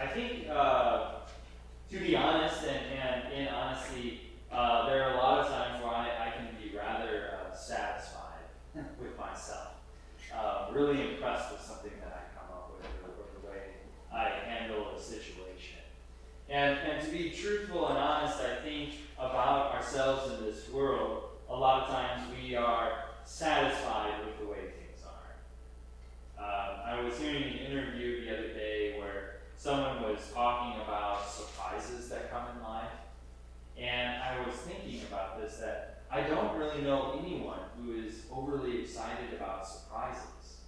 I think, uh, to be honest, and, and in honesty, uh, there are a lot of times where I, I can be rather uh, satisfied with myself. Uh, really impressed with something that I come up with or, or the way I handle a situation. And, and to be truthful and honest, I think about ourselves in this world, a lot of times we are satisfied with the way things are. Uh, I was hearing an interview the other day where someone was talking about surprises that come in life. And I was thinking about this that I don't really know anyone who is overly excited about surprises.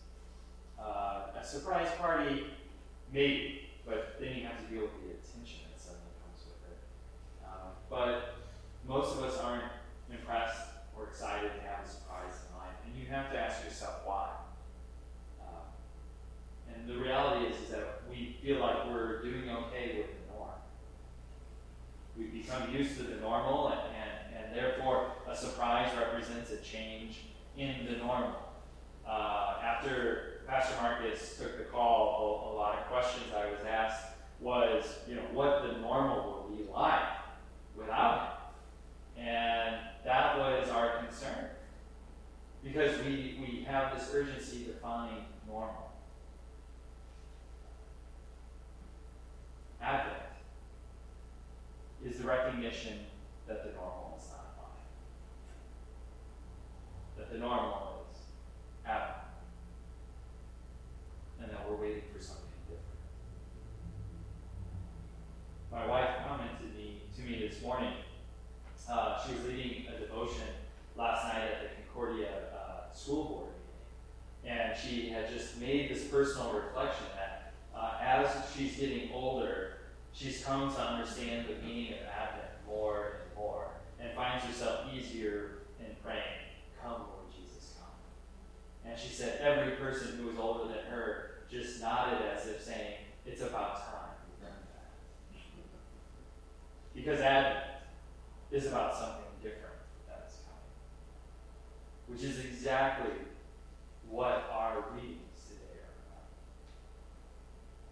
Uh, a surprise party, maybe, but then you have to deal with the attention that suddenly comes with it. Um, but most of us aren't impressed or excited to have a surprise in life, and you have to ask yourself why. Um, and the reality is, is that we feel like we're doing okay with the norm. We've become used to the normal, and, and, and therefore a surprise represents a change in the normal. Uh, after Pastor Marcus took the call, a, a, lot of questions I was asked was, you know, what the normal will be like without him. And that was our concern. Because we, we have this urgency to find normal. Advent is the recognition that the normal is not mine. That the normal is Advent. And that we're waiting for something different. My wife commented me, to me this morning. Uh, she was leading a devotion last night at the Concordia uh, School Board meeting. And she had just made this personal reflection that uh, as she's getting she's come to understand the meaning of Advent more and more, and finds herself easier in praying, Come, Lord Jesus, come. And she said every person who was older than her just nodded as if saying, It's about time Because Advent is about something different that is coming, which is exactly what our readings today are about.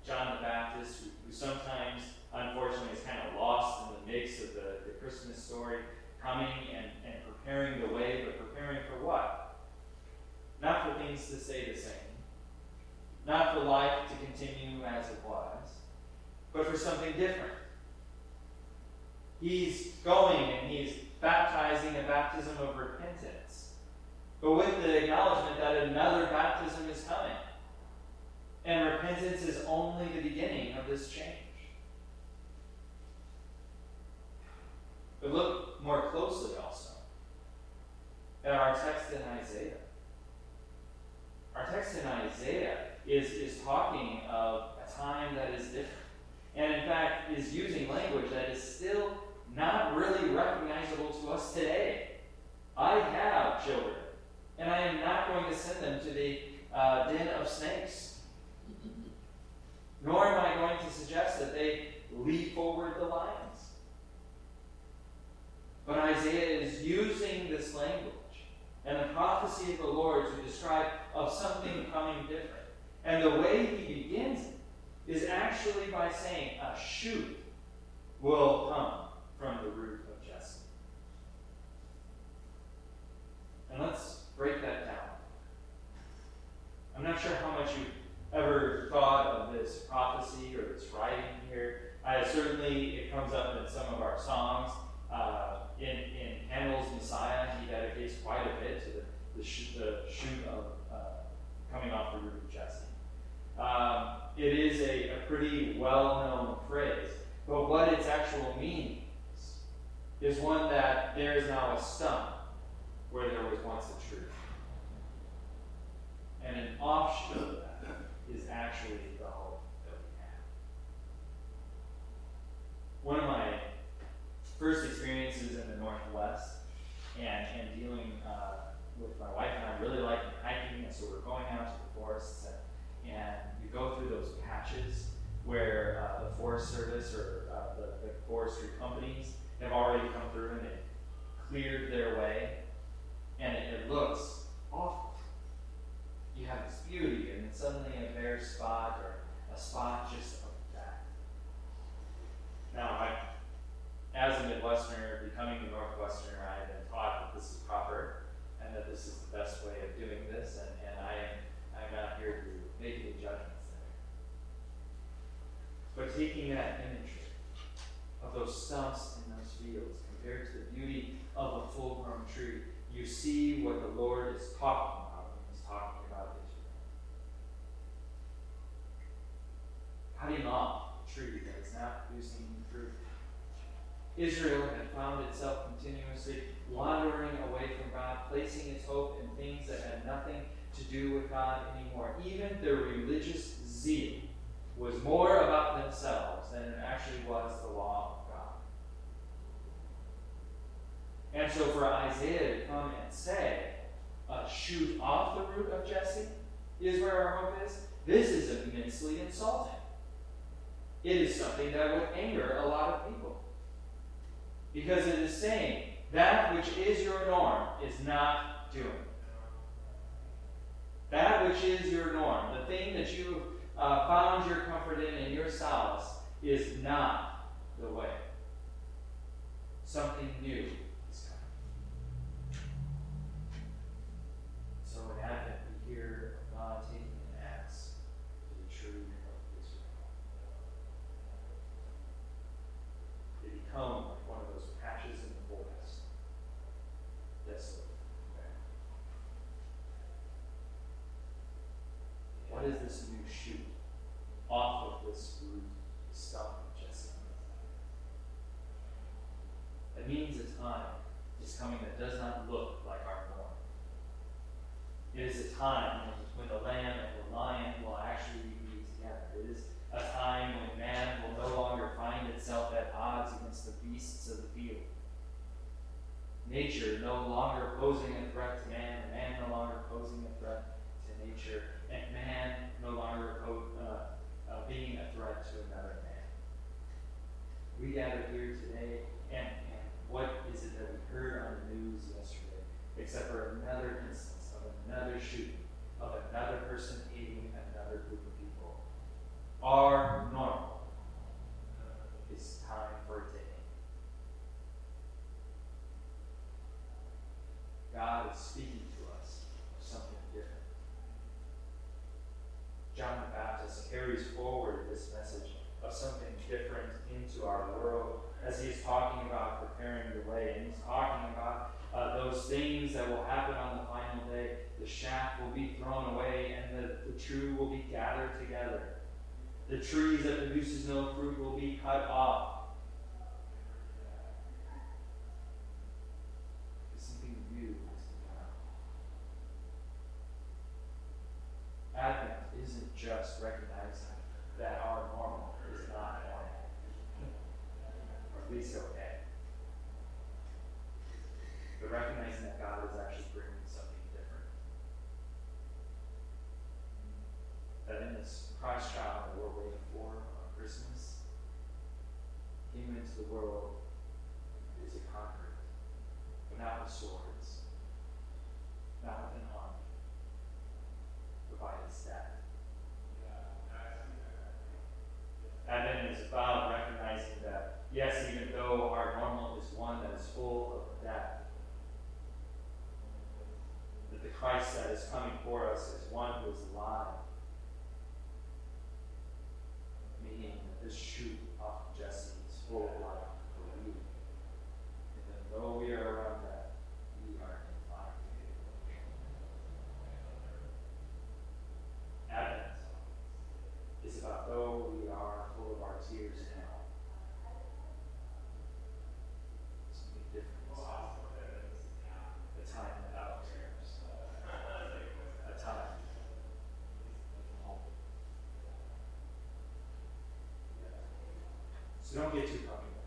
John the Baptist, who, who sometimes, unfortunately, is kind of lost in the mix of the, the Christmas story, coming and, and preparing the way, but preparing for what? Not for things to stay the same, not for life to continue as it was, but for something different. He's going and he's baptizing a baptism of repentance, but with the acknowledgement that another baptism is coming. And repentance is only the beginning of this change. But look more closely also at our text in Isaiah. Our text in Isaiah is, is talking of a time that is different. And in fact, is using language that is still not really recognizable to us today. I have children, and I am not going to send them to the uh, den of snakes. Nor am I going to suggest that they leap over the lions. But Isaiah is using this language and the prophecy of the Lord to describe of something coming different. And the way he begins it is actually by saying a shoot will come from the root of Jesse. And let's break that down. I'm not sure how much you've ever thought of this prophecy or this writing here. Uh, certainly, it comes up in some of our songs. In, in Handel's Messiah, he dedicates quite a bit to the, the, sh- the shoot of uh, coming off the root of Jesse. Um, it is a, a pretty well known phrase, but what its actual meaning is, is one that there is now a stump where there was once a tree. And an offshoot of that is actually the hope that we have. One of my first experiences in the Northwest and, and dealing uh, with my wife and I really like hiking, and so we're going out to the forests and, and you go through those patches where uh, the Forest Service or uh, the, the forestry companies have already come through and they've cleared their way, and it, it looks awful. You have this beauty, and then suddenly a bare spot or a spot Taking that imagery of those stumps in those fields compared to the beauty of a full grown tree, you see what the Lord is talking about when he's talking about Israel. Cutting off a tree that is not producing fruit. Israel had found itself continuously wandering away from God, placing its hope in things that had nothing to do with God anymore. Even their religious zeal was more about themselves than it actually was the law of God. And so for Isaiah to come and say, uh, shoot off the root of Jesse is where our hope is, this is immensely insulting. It is something that would anger a lot of people. Because it is saying, that which is your norm is not doing. That which is your norm, the thing that you uh, found your comfort in and your solace, is not the way. Something new is coming. So in Advent, we hear of God taking an axe to the tree of Israel. They become like one of those patches in the forest, desolate. What is this new shoot off of this root stump of Jesse? It means time is coming that does not look like our norm. It is a time when the lamb and the lion will actually be together. It is a time when man will no longer find itself at odds against the beasts of the field. Nature no longer posing a threat to man, and man no longer posing a threat to nature, and man no longer uh, uh, being a threat to another man. We gather here today, and, and what is it that we heard on the news yesterday, except for another instance of another shooting, of another person hating another group of people? Our normal is time for it to end. God is speaking to us of something different. John the Baptist carries forward this message of something different into our world as he is talking about preparing the way. And he's talking about uh, those things that will happen on the final day. The shaft will be thrown away and the, the true will be gathered together. The trees that produces no fruit will be cut off. Something new is. Advent isn't just that our normal is not normal, or at least okay, but recognizing that God is actually bringing something different. That in this Christ child that we're waiting for on Christmas, came into the world is a conqueror, but not with swords, not with an army, but by his death. Advent is about recognizing that, yes, even though our normal is one that is full of death, that the Christ that is coming for us is one who is alive. Meaning that this shoot off Jesse is full So don't get too comfortable.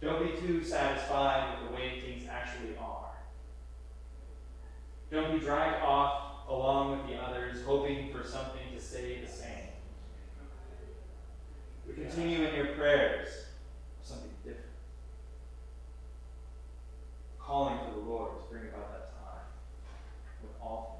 Don't be too satisfied with the way things actually are. Don't be dragged off along with the others, hoping for something to stay the same. We continue in your prayers for something different. Calling for the Lord to bring about that time with all